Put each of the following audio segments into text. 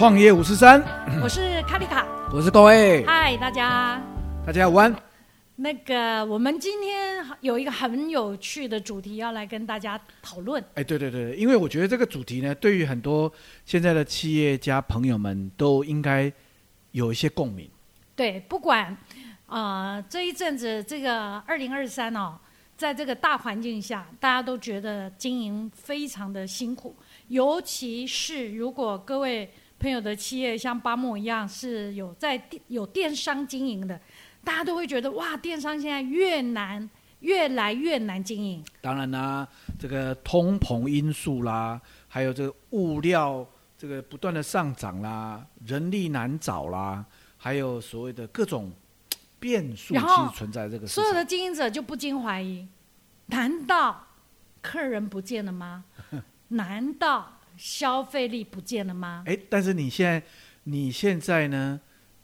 创业五十三，我是卡丽卡，我是各位，嗨，大家，大家午安。那个，我们今天有一个很有趣的主题要来跟大家讨论。哎，对对对，因为我觉得这个主题呢，对于很多现在的企业家朋友们都应该有一些共鸣。对，不管啊，这一阵子这个二零二三哦，在这个大环境下，大家都觉得经营非常的辛苦，尤其是如果各位朋友的企业像巴莫一样是有在电有电商经营的。大家都会觉得哇，电商现在越难，越来越难经营。当然啦，这个通膨因素啦，还有这个物料这个不断的上涨啦，人力难找啦，还有所谓的各种变数，其实存在这个。所有的经营者就不禁怀疑：难道客人不见了吗？难道消费力不见了吗？哎，但是你现在，你现在呢？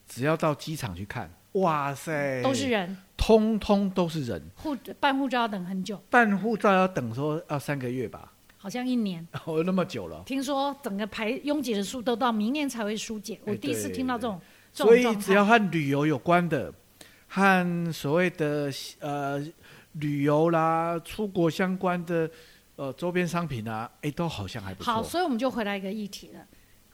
只要到机场去看。哇塞，都是人，通通都是人。护办护照要等很久，办护照要等说要三个月吧？好像一年，哦，那么久了。听说整个排拥挤的数都到明年才会疏解，我第一次听到这种。所以只要和旅游有关的，和所谓的呃旅游啦、出国相关的呃周边商品啊，哎，都好像还不错。好，所以我们就回来一个议题了：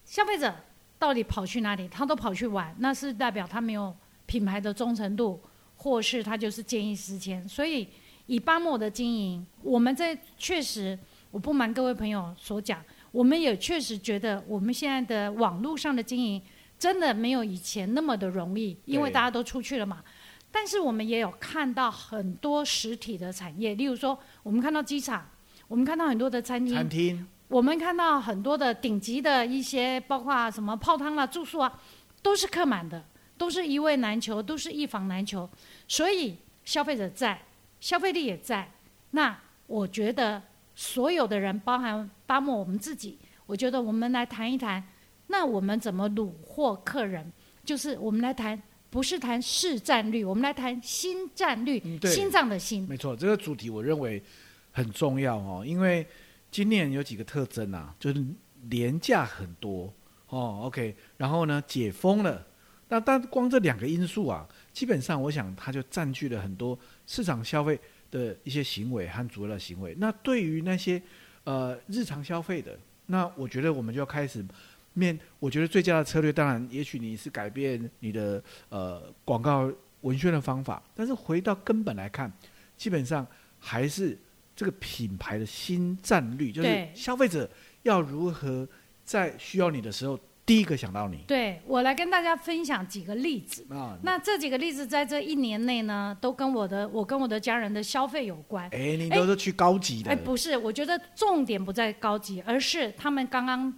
消费者到底跑去哪里？他都跑去玩，那是代表他没有。品牌的忠诚度，或是他就是见异思迁，所以以巴莫的经营，我们在确实，我不瞒各位朋友所讲，我们也确实觉得我们现在的网络上的经营真的没有以前那么的容易，因为大家都出去了嘛。但是我们也有看到很多实体的产业，例如说，我们看到机场，我们看到很多的餐厅，餐厅，我们看到很多的顶级的一些，包括什么泡汤啊、住宿啊，都是客满的。都是一位难求，都是一房难求，所以消费者在，消费力也在。那我觉得所有的人，包含巴莫我们自己，我觉得我们来谈一谈，那我们怎么虏获客人？就是我们来谈，不是谈市占率，我们来谈新占率，心脏的心。没错，这个主题我认为很重要哦，因为今年有几个特征啊，就是廉价很多哦，OK，然后呢解封了。那但光这两个因素啊，基本上我想它就占据了很多市场消费的一些行为和主要的行为。那对于那些呃日常消费的，那我觉得我们就要开始面。我觉得最佳的策略，当然也许你是改变你的呃广告文宣的方法，但是回到根本来看，基本上还是这个品牌的新战略，就是消费者要如何在需要你的时候。第一个想到你，对我来跟大家分享几个例子。啊，那这几个例子在这一年内呢，都跟我的我跟我的家人的消费有关。哎，你都是去高级的？哎，不是，我觉得重点不在高级，而是他们刚刚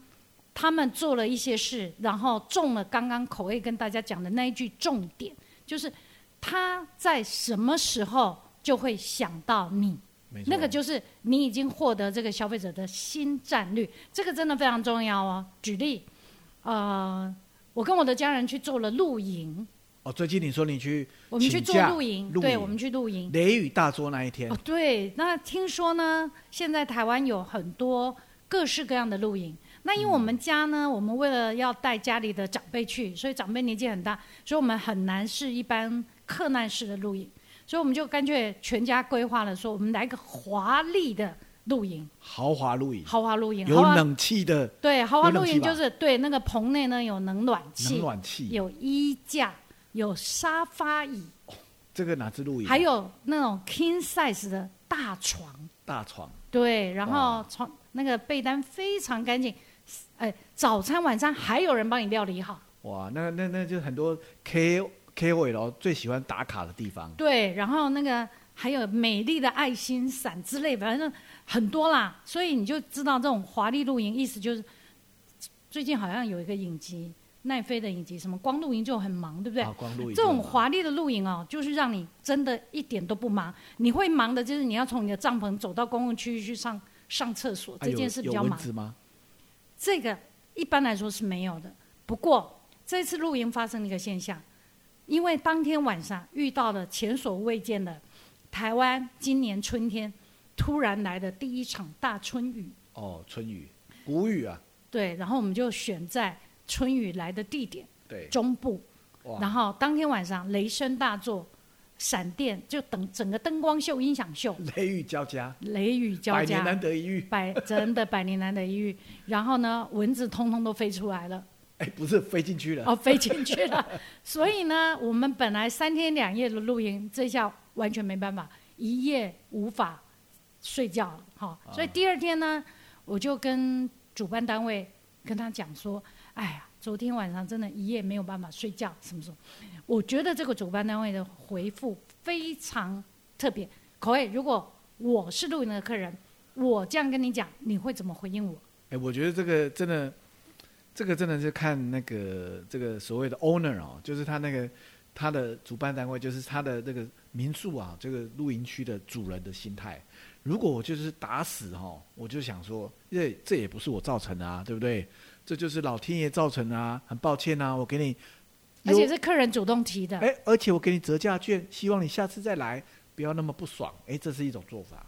他们做了一些事，然后中了刚刚口味跟大家讲的那一句重点，就是他在什么时候就会想到你，那个就是你已经获得这个消费者的新战略，这个真的非常重要哦。举例。呃，我跟我的家人去做了露营。哦，最近你说你去，我们去做露营，对，我们去露营。雷雨大作那一天。哦，对，那听说呢，现在台湾有很多各式各样的露营。那因为我们家呢，我们为了要带家里的长辈去，所以长辈年纪很大，所以我们很难是一般客难式的露营，所以我们就干脆全家规划了，说我们来个华丽的。露营，豪华露营，豪华露营，有冷气的。对，豪华露营就是对那个棚内呢有冷暖气，冷暖气，有衣架，有沙发椅。这个哪是露营？还有那种 king size 的大床。大床。对，然后床那个被单非常干净，哎，早餐晚餐还有人帮你料理好。哇，那那那就很多 K K 位咯，最喜欢打卡的地方。对，然后那个还有美丽的爱心伞之类，反正。很多啦，所以你就知道这种华丽露营，意思就是最近好像有一个影集，奈飞的影集，什么光露营就很忙，对不对？啊，光露营。这种华丽的露营哦，就是让你真的一点都不忙。你会忙的就是你要从你的帐篷走到公共区域去上上厕所，这件事比较忙。吗？这个一般来说是没有的。不过这次露营发生了一个现象，因为当天晚上遇到了前所未见的台湾今年春天。突然来的第一场大春雨。哦，春雨，谷雨啊。对，然后我们就选在春雨来的地点对，中部，哇，然后当天晚上雷声大作，闪电就等整个灯光秀、音响秀，雷雨交加，雷雨交加百年加，难得一遇。百真的百年难得一遇。然后呢，蚊子通通都飞出来了，哎，不是飞进去了，哦，飞进去了。所以呢，我们本来三天两夜的露营，这下完全没办法，一夜无法睡觉了。哈、所以第二天呢，我就跟主办单位跟他讲说，哎呀，昨天晚上真的一夜没有办法睡觉，什么什么。我觉得这个主办单位的回复非常特别。口味，如果我是露营的客人，我这样跟你讲，你会怎么回应我？哎，我觉得这个真的，这个真的是看那个这个所谓的 owner 哦，就是他那个他的主办单位，就是他的那个民宿啊，这个露营区的主人的心态。如果我就是打死哈、我就想说，因为这也不是我造成的啊，对不对？这就是老天爷造成的啊，很抱歉啊，我给你而且是客人主动提的。哎，而且我给你折价券，希望你下次再来，不要那么不爽。哎，这是一种做法。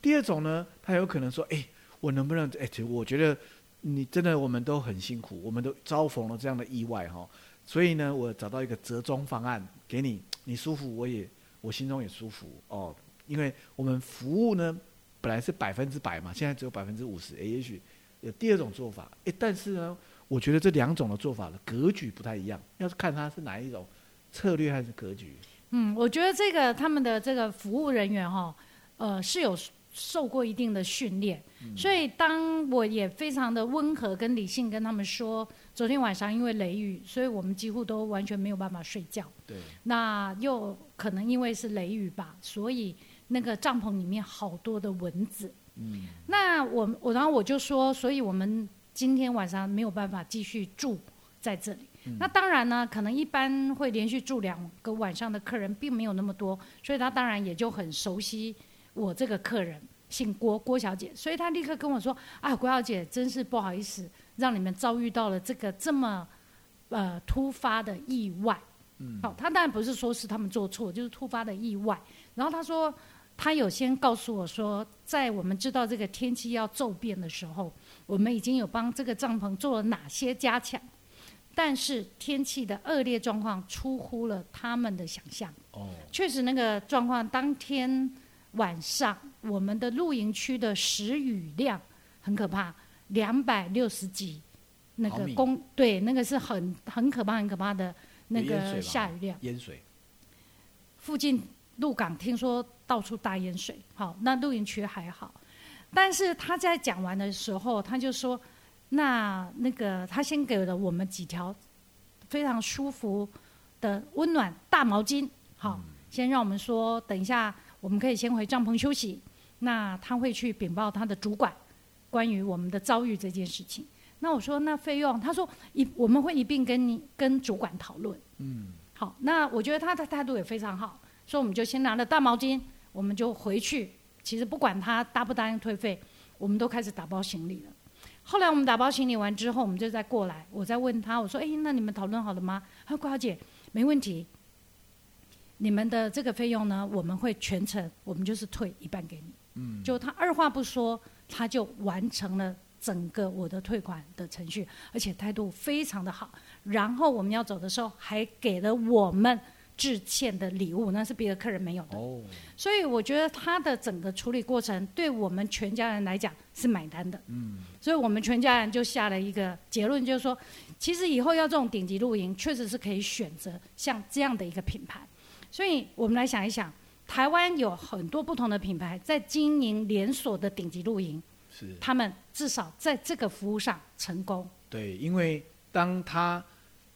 第二种呢，他有可能说，哎，我能不能？哎，我觉得你真的，我们都很辛苦，我们都遭逢了这样的意外哈、所以呢，我找到一个折中方案给你，你舒服，我也我心中也舒服哦。因为我们服务呢，本来是百分之百嘛，现在只有百分之五十。哎，也许有第二种做法。哎，但是呢，我觉得这两种的做法的格局不太一样，要是看它是哪一种策略还是格局。嗯，我觉得这个他们的这个服务人员哈、呃，是有受过一定的训练，所以当我也非常的温和跟理性跟他们说，昨天晚上因为雷雨，所以我们几乎都完全没有办法睡觉。对，那又可能因为是雷雨吧，所以那个帐篷里面好多的蚊子。嗯，那我我然后我就说，所以我们今天晚上没有办法继续住在这里。那当然呢，可能一般会连续住两个晚上的客人并没有那么多，所以他当然也就很熟悉我这个客人，姓郭，郭小姐，所以他立刻跟我说：“啊，郭小姐，真是不好意思，让你们遭遇到了这个这么呃突发的意外。”嗯，好，他当然不是说是他们做错，就是突发的意外。然后他说，他有先告诉我说，在我们知道这个天气要骤变的时候，我们已经有帮这个帐篷做了哪些加强，但是天气的恶劣状况出乎了他们的想象。哦，确实，那个状况当天晚上我们的露营区的时雨量很可怕，两百六十几那个公对，那个是很很可怕、很可怕的那个下雨量。淹水。附近鹿港听说到处大淹水，好，那露营区还好，但是他在讲完的时候，他就说，那那个他先给了我们几条非常舒服的温暖大毛巾，好，先让我们说，等一下我们可以先回帐篷休息，那他会去禀报他的主管关于我们的遭遇这件事情。那我说那费用，他说一我们会一并跟你跟主管讨论。嗯，好，那我觉得他的态度也非常好，所以我们就先拿了大毛巾，我们就回去。其实不管他答不答应退费，我们都开始打包行李了。后来我们打包行李完之后，我们就再过来，我再问他，我说：“哎，那你们讨论好了吗？”他说：“郭小姐，没问题。你们的这个费用呢，我们会全程，我们就是退一半给你。”嗯，就他二话不说，他就完成了整个我的退款的程序，而且态度非常的好。然后我们要走的时候，还给了我们致歉的礼物，那是别的客人没有的。哦，所以我觉得他的整个处理过程，对我们全家人来讲是买单的。嗯，所以我们全家人就下了一个结论，就是说，其实以后要这种顶级露营，确实是可以选择像这样的一个品牌。所以我们来想一想，台湾有很多不同的品牌在经营连锁的顶级露营，是他们至少在这个服务上成功。对，因为当他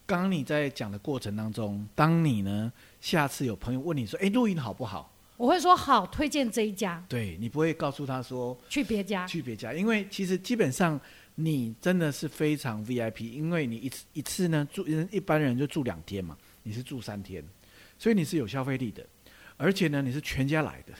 刚刚你在讲的过程当中，当你呢下次有朋友问你说，哎，露营好不好？我会说好，推荐这一家，对你不会告诉他说去别家。去别家，因为其实基本上你真的是非常 VIP，因为你一次一次呢住一般人就住两天嘛，你是住三天，所以你是有消费力的，而且呢你是全家来的，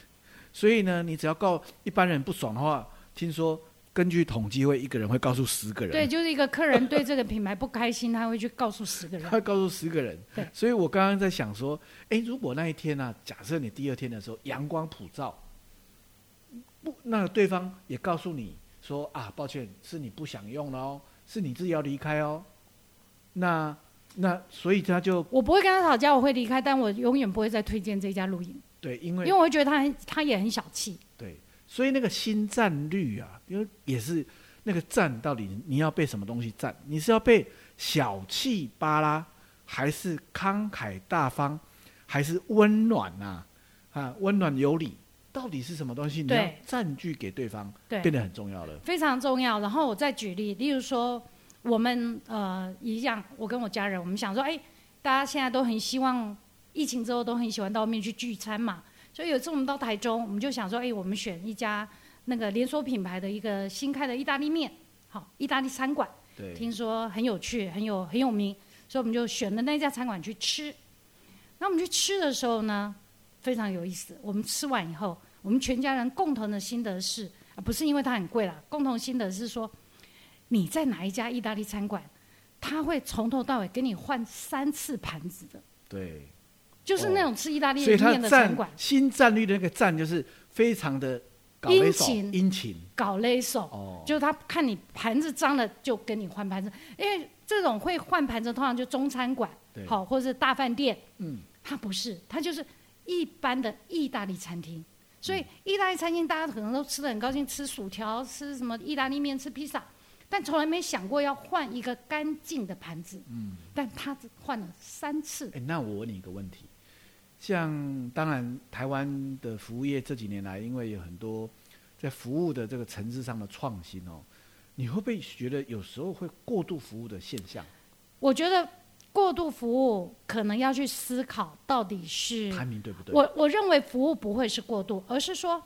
所以呢你只要告一般人不爽的话，听说根据统计会一个人会告诉十个人，对，就是一个客人对这个品牌不开心，他会去告诉十个人他。会告诉十个人。对所以我刚刚在想说，诶，如果那一天呢、假设你第二天的时候阳光普照，不，那对方也告诉你说啊，抱歉，是你不想用了哦，是你自己要离开哦。那那所以他就我不会跟他吵架，我会离开，但我永远不会再推荐这家露营，对，因为因为我会觉得他很他也很小气。对，所以那个新占率啊，因为也是那个占到底你要被什么东西占？你是要被小气巴拉，还是慷慨大方，还是温暖呐、啊？温暖有礼，到底是什么东西？你要占据给对方，对，变得很重要了。非常重要。然后我再举例，例如说，我们呃一样，我跟我家人，我们想说，哎，大家现在都很希望疫情之后都很喜欢到外面去聚餐嘛，所以有一次我们到台中，我们就想说，哎，我们选一家那个连锁品牌的一个新开的意大利面，好，意大利餐馆，对，听说很有趣，很有很有名，所以我们就选了那家餐馆去吃。那我们去吃的时候呢，非常有意思。我们吃完以后，我们全家人共同的心得是，啊，不是因为它很贵啦，共同心得是说，你在哪一家意大利餐馆，他会从头到尾给你换三次盘子的，对，就是那种吃意大利面的餐战馆，新战略的那个战就是非常的搞勒手殷勤。殷勤。搞勒手。哦，就是他看你盘子脏了，就跟你换盘子，因为这种会换盘子，通常就中餐馆，对。好，或者是大饭店，嗯，他不是，他就是一般的意大利餐厅。所以意大利餐厅大家可能都吃的很高兴，吃薯条，吃什么意大利面，吃披萨，但从来没想过要换一个干净的盘子。嗯，但他只换了三次。哎，那我问你一个问题，像当然台湾的服务业这几年来，因为有很多在服务的这个层次上的创新哦，你会不会觉得有时候会过度服务的现象？我觉得过度服务可能要去思考，到底是排名对不对？我我认为服务不会是过度，而是说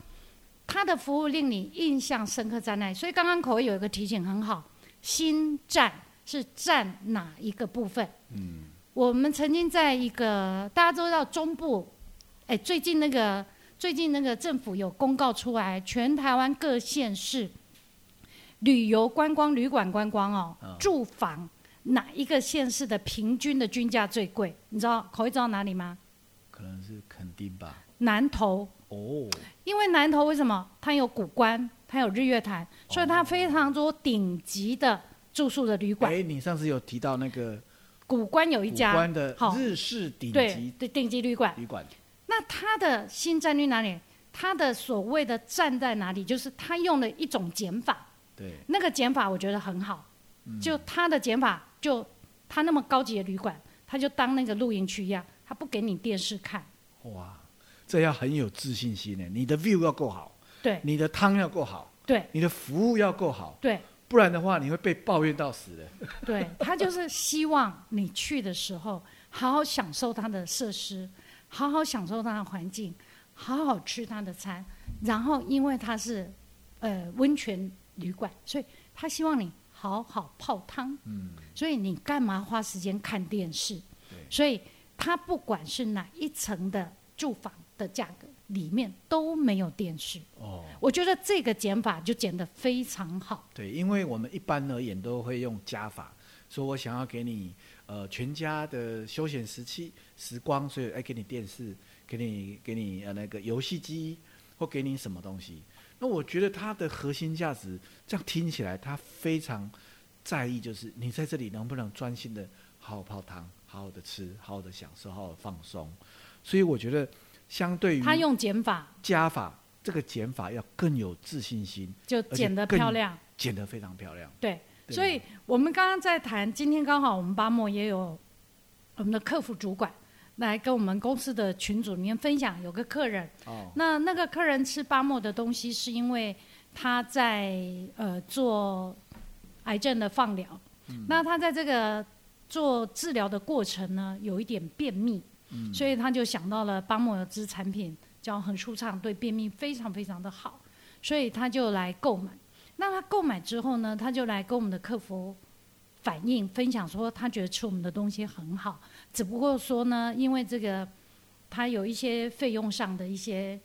他的服务令你印象深刻在那里。所以刚刚口味有一个提醒很好，新站是站哪一个部分？嗯，我们曾经在一个大家都知道中部，哎，最近那个最近那个政府有公告出来，全台湾各县市旅游观光旅馆观光哦，嗯住房哪一个县市的平均的均价最贵？你知道口味知道哪里吗？可能是垦丁吧。南投，哦，因为南投为什么？它有古关，它有日月潭，所以它哦非常多顶级的住宿的旅馆。哎，你上次有提到那个古关有一古家，关的好日式顶级对顶级旅馆。旅馆，那它的新战略哪里？它的所谓的站在哪里？就是它用了一种减法，对，那个减法我觉得很好。嗯就它的减法，就它那么高级的旅馆，它就当那个露营区一样，它不给你电视看。哇，这要很有自信心呢。你的 view 要够好，对你的汤要够好，对你的服务要够好，对，不然的话你会被抱怨到死的。对他就是希望你去的时候，好好享受他的设施，好好享受他的环境，好好吃他的餐。然后，因为他是呃温泉旅馆，所以他希望你好好泡汤。嗯，所以你干嘛花时间看电视对？所以他不管是哪一层的住房的价格，里面都没有电视。哦，我觉得这个减法就减得非常好。对，因为我们一般而言都会用加法，说我想要给你呃全家的休闲时期时光，所以哎给你电视，给你给你呃那个游戏机，或给你什么东西。那我觉得它的核心价值，这样听起来，它非常在意，就是你在这里能不能专心的好好泡汤，好好的吃，好好的享受，好好地放松。所以我觉得，相对于他用减法。加法，这个减法要更有自信心，就减得漂亮。减得非常漂亮。对，对。所以我们刚刚在谈，今天刚好我们巴莫也有我们的客服主管来跟我们公司的群组里面分享，有个客人，哦，那那个客人吃巴莫的东西，是因为他在呃做癌症的放疗，那他在这个做治疗的过程呢，有一点便秘，所以他就想到了巴莫有支产品叫很舒畅，对便秘非常非常的好，所以他就来购买。那他购买之后呢，他就来跟我们的客服反映分享说，他觉得吃我们的东西很好，只不过说呢，因为这个他有一些费用上的一些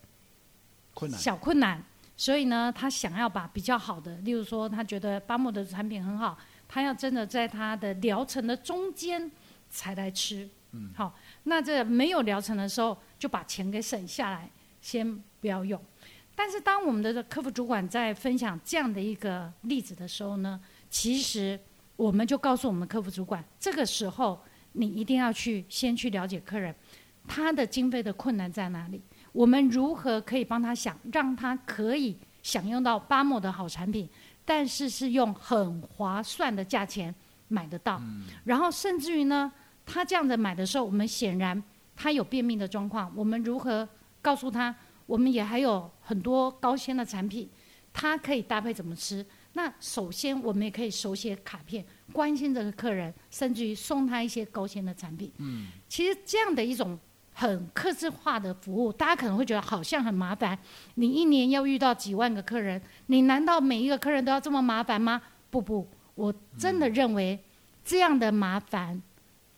困难。小困难，所以呢，他想要把比较好的，例如说，他觉得巴莫的产品很好，他要真的在他的疗程的中间才来吃。嗯，好，那这没有疗程的时候，就把钱给省下来，先不要用。但是当我们的客服主管在分享这样的一个例子的时候呢，其实我们就告诉我们客服主管，这个时候你一定要去先去了解客人他的经费的困难在哪里，我们如何可以帮他想，让他可以享用到巴莫的好产品，但是是用很划算的价钱买得到。然后甚至于呢，他这样子买的时候，我们显然他有便秘的状况，我们如何告诉他？我们也还有很多高纤的产品，他可以搭配怎么吃？那首先我们也可以手写卡片，关心这个客人，甚至于送他一些高纤的产品。嗯，其实这样的一种很客制化的服务，大家可能会觉得好像很麻烦。你一年要遇到几万个客人，你难道每一个客人都要这么麻烦吗？不不，我真的认为这样的麻烦，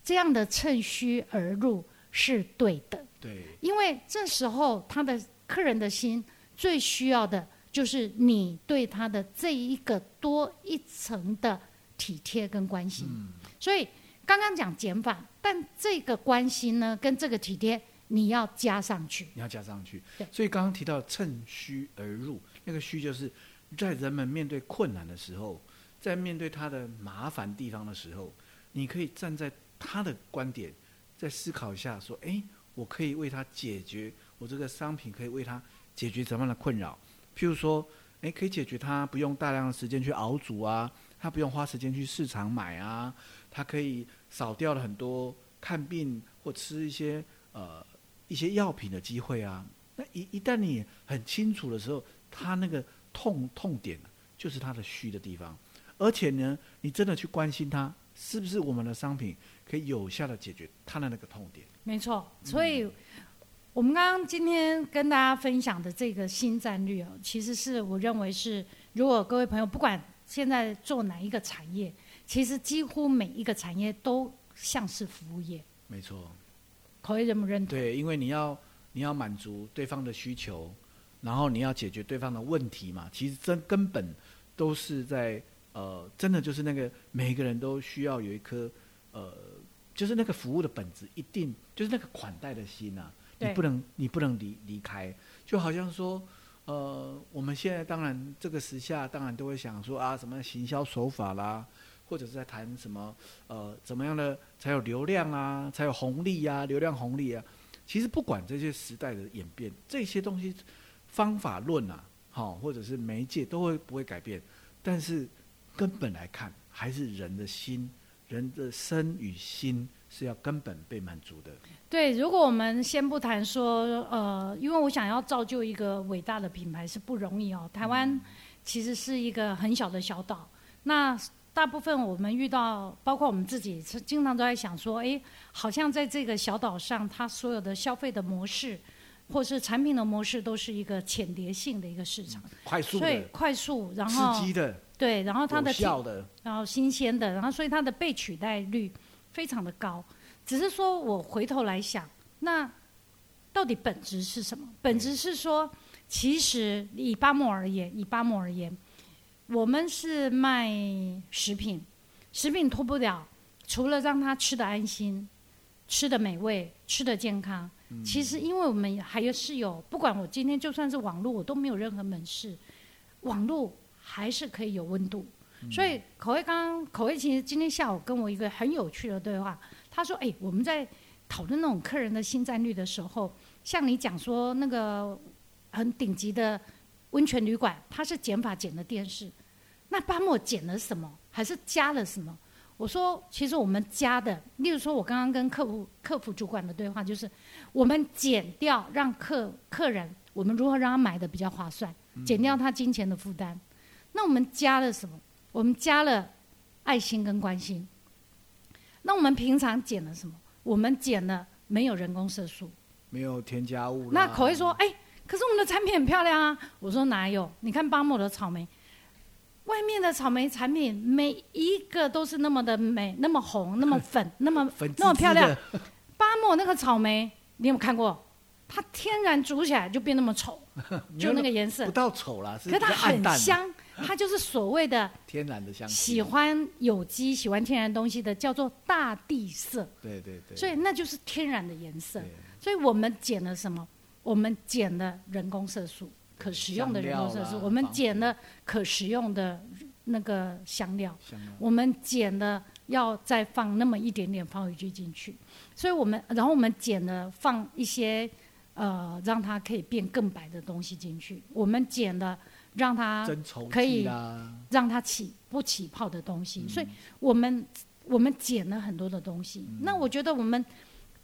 这样的趁虚而入是对的。对，因为这时候他的客人的心最需要的就是你对他的这一个多一层的体贴跟关心。嗯所以刚刚讲减法，但这个关心呢，跟这个体贴，你要加上去。你要加上去对。所以刚刚提到趁虚而入，那个虚就是在人们面对困难的时候，在面对他的麻烦地方的时候，你可以站在他的观点，再思考一下，说：哎，我可以为他解决，我这个商品可以为他解决怎么样的困扰？譬如说，哎，可以解决他不用大量的时间去熬煮啊，他不用花时间去市场买啊，他可以少掉了很多看病或吃一些呃一些药品的机会啊。那一一旦你很清楚的时候，他那个痛痛点就是他的虚的地方，而且呢，你真的去关心他是不是我们的商品可以有效的解决他的那个痛点。没错，所以我们刚刚今天跟大家分享的这个新战略哦，其实是我认为是，如果各位朋友不管现在做哪一个产业，其实几乎每一个产业都像是服务业，没错，可以认不认同？对，因为你要你要满足对方的需求，然后你要解决对方的问题嘛。其实真根本都是在呃，真的就是那个每一个人都需要有一颗呃，就是那个服务的本质，一定就是那个款待的心啊。你不能你不能离离开，就好像说。呃，我们现在当然这个时下当然都会想说啊，什么行销手法啦，或者是在谈什么呃怎么样的才有流量啊，才有红利啊、流量红利啊。其实不管这些时代的演变，这些东西方法论啊，好、或者是媒介都会不会改变，但是根本来看，还是人的心，人的身与心是要根本被满足的。对，如果我们先不谈说，呃，因为我想要造就一个伟大的品牌是不容易哦。台湾其实是一个很小的小岛，那大部分我们遇到，包括我们自己，是经常都在想说，哎，好像在这个小岛上，它所有的消费的模式，或是产品的模式，都是一个浅碟性的一个市场，快速所以、快速，然后刺后激的、对，然后它的的，然后新鲜的，然后所以它的被取代率非常的高。只是说我回头来想，那到底本质是什么？本质是说，其实以巴莫而言，以巴莫而言，我们是卖食品，食品脱不了，除了让他吃的安心、吃的美味、吃的健康，其实因为我们还有是有，不管我今天就算是网络，我都没有任何门市，网络还是可以有温度。所以口味刚刚口味其实今天下午跟我一个很有趣的对话，他说：“哎、我们在讨论那种客人的新战率的时候，像你讲说那个很顶级的温泉旅馆，它是减法减的电视，那巴莫减了什么，还是加了什么？”我说：“其实我们加的，例如说我刚刚跟客服客服主管的对话，就是我们减掉让客客人，我们如何让他买的比较划算，减掉他金钱的负担。那我们加了什么？我们加了爱心跟关心。那我们平常减了什么？我们减了没有人工色素。没有添加物。那口味说，哎、可是我们的产品很漂亮啊。我说哪有？你看巴莫的草莓，外面的草莓产品每一个都是那么的美，那么红，那么粉，那么那么漂亮。巴莫那个草莓，你有没有看过？它天然煮起来就变那么丑，就那个颜色不。到丑啦，是可是它很香，它就是所谓的天然的香气。喜欢有机、喜欢天然东西的，叫做大地色，对对对，所以那就是天然的颜色。对。所以我们减了什么？我们减了人工色素，可食用的人工色素，我们防腐减了可食用的那个香料，香料。我们减了要再放那么一点点防腐剂进去，所以我们然后我们减了放一些呃让它可以变更白的东西进去，我们减了让它可以让它起不起泡的东嗯。西，所以我们我们减了很多的东西。嗯。那我觉得我们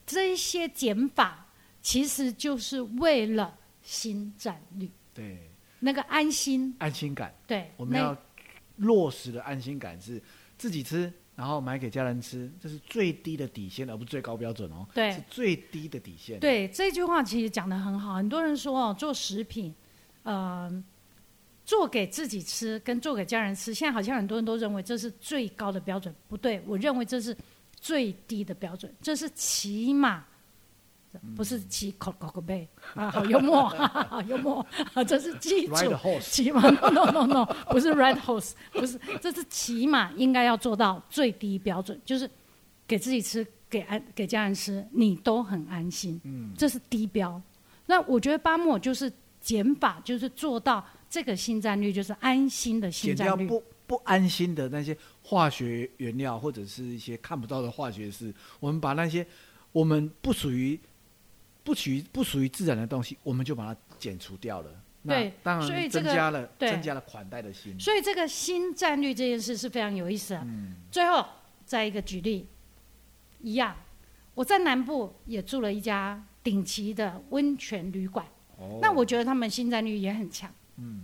这一些减法，其实就是为了新战略，对，那个安心，安心感，对，我们要落实的安心感是自己吃，然后买给家人吃，这是最低的底线，而不是最高标准哦，对。是最低的底线。，对这句话其实讲的很好。很多人说哦，做食品，呃，做给自己吃跟做给家人吃，现在好像很多人都认为这是最高的标准，不对，我认为这是最低的标准，这是起码。不是起口口口背啊，好幽默，好幽默，啊这是基础。起码 no no no no，不是 red horse，不是，这是起码应该要做到最低标准，就是给自己吃，给安给家人吃，你都很安心。嗯，这是低标。那我觉得巴莫就是减法，就是做到这个新战率，就是安心的新战率。减掉不不安心的那些化学原料或者是一些看不到的化学式，我们把那些我们不属于不属于不属于自然的东西，我们就把它减除掉了。那对当然所以这个增加了对增加了款待的心。所以这个新战略这件事是非常有意思的。嗯最后再一个举例，一样，我在南部也住了一家顶级的温泉旅馆。哦那我觉得他们新战略也很强，嗯。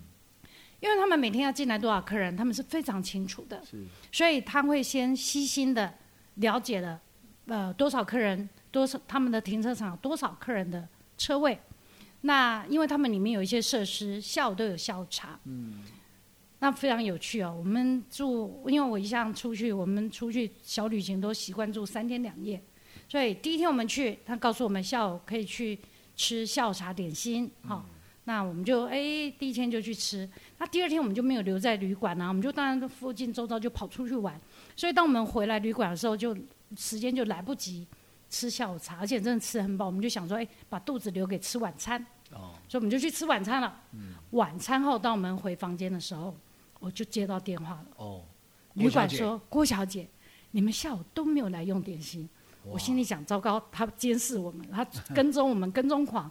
因为他们每天要进来多少客人，他们是非常清楚的，所以他会先细心的了解了，呃，多少客人，多少他们的停车场有多少客人的车位。那因为他们里面有一些设施，下午都有下午茶，嗯，那非常有趣哦。我们住，因为我一向出去，我们出去小旅行都习惯住三天两夜，所以第一天我们去，他告诉我们下午可以去吃下午茶点心，好、那我们就哎第一天就去吃，那第二天我们就没有留在旅馆啊，我们就当然附近周遭就跑出去玩，所以当我们回来旅馆的时候，就时间就来不及吃下午茶，而且真的吃很饱，我们就想说，哎，把肚子留给吃晚餐，哦，所以我们就去吃晚餐了。晚餐后到我们回房间的时候，我就接到电话了，哦，旅馆说郭小姐，你们下午都没有来用点心。我心里想，糟糕，他监视我们，他跟踪我们，跟踪狂。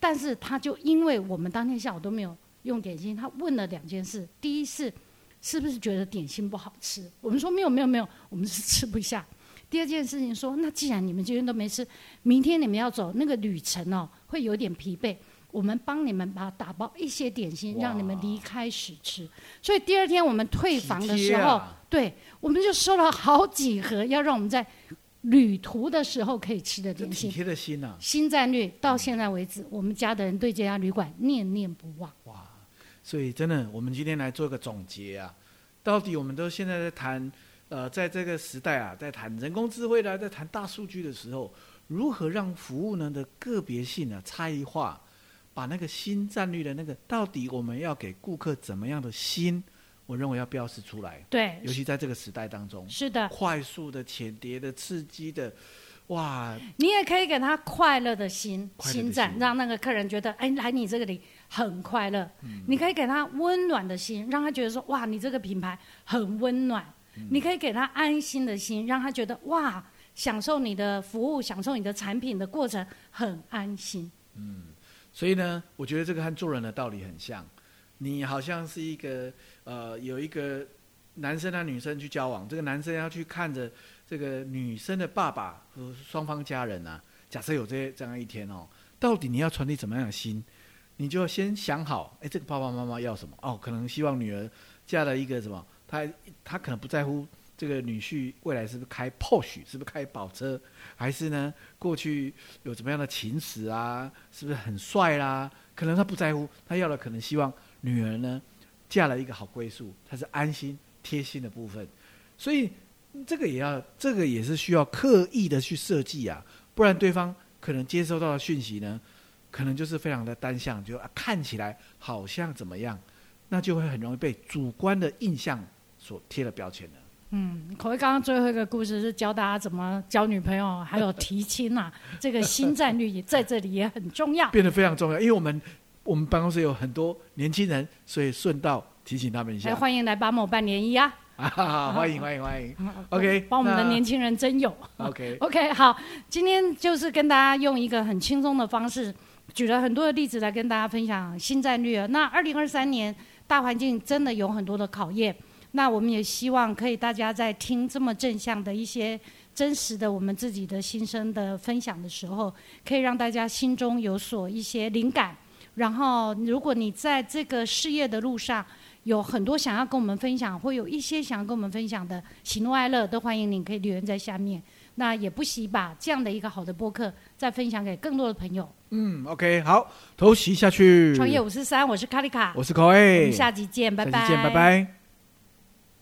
但是他就因为我们当天下午都没有用点心，他问了两件事：第一是是不是觉得点心不好吃？我们说没有没有没有，我们是吃不下。第二件事情说，那既然你们今天都没吃，明天你们要走那个旅程哦，会有点疲惫。我们帮你们把打包一些点心，让你们离开时吃。所以第二天我们退房的时候，对，我们就收了好几盒，要让我们在旅途的时候可以吃的点心。这体贴的心呐、新战略到现在为止，我们家的人对这家旅馆念念不忘。哇！所以真的，我们今天来做个总结啊，到底我们都现在在谈，呃，在这个时代啊，在谈人工智慧啦，在谈大数据的时候，如何让服务呢的个别性啊、差异化，把那个新战略的那个，到底我们要给顾客怎么样的心，我认为要标示出来，对，尤其在这个时代当中，是的，快速的、浅碟的、刺激的，哇！你也可以给他快乐的心心展，让那个客人觉得，哎，来你这个里很快乐。嗯你可以给他温暖的心，让他觉得说，哇，你这个品牌很温暖。嗯你可以给他安心的心，让他觉得，哇，享受你的服务，享受你的产品的过程很安心。嗯所以呢，我觉得这个和做人的道理很像。你好像是一个呃，有一个男生和女生去交往，这个男生要去看着这个女生的爸爸和双方家人啊。假设有这这样一天哦，到底你要传递怎么样的心？你就先想好，哎，这个爸爸妈妈要什么？哦，可能希望女儿嫁了一个什么？他他可能不在乎这个女婿未来是不是开 Porsche，是不是开跑车，还是呢过去有怎么样的情史啊？是不是很帅啦？可能他不在乎，他要的可能希望女儿呢嫁了一个好归宿，他是安心贴心的部分。所以这个也要，这个也是需要刻意的去设计啊，不然对方可能接收到的讯息呢，可能就是非常的单向，就、啊、看起来好像怎么样，那就会很容易被主观的印象所贴了标签的。嗯，口味刚刚最后一个故事是教大家怎么交女朋友，还有提亲啊，这个新战略也在这里也很重要。变得非常重要，因为我们我们办公室有很多年轻人，所以顺道提醒他们一下。欢迎来巴某办联谊啊！啊，欢迎欢迎欢迎。OK，帮我们的年轻人真有。OK OK，好，今天就是跟大家用一个很轻松的方式，举了很多的例子来跟大家分享新战略。那二零二三年大环境真的有很多的考验，那我们也希望可以大家在听这么正向的一些。真实的我们自己的心声的分享的时候，可以让大家心中有所一些灵感。然后，如果你在这个事业的路上有很多想要跟我们分享，或有一些想要跟我们分享的喜怒哀乐，都欢迎你可以留言在下面。那也不惜把这样的一个好的播客再分享给更多的朋友。嗯，OK，好，偷袭下去。创业五十三，我是卡丽卡，我是们下集见，拜拜，见，拜拜。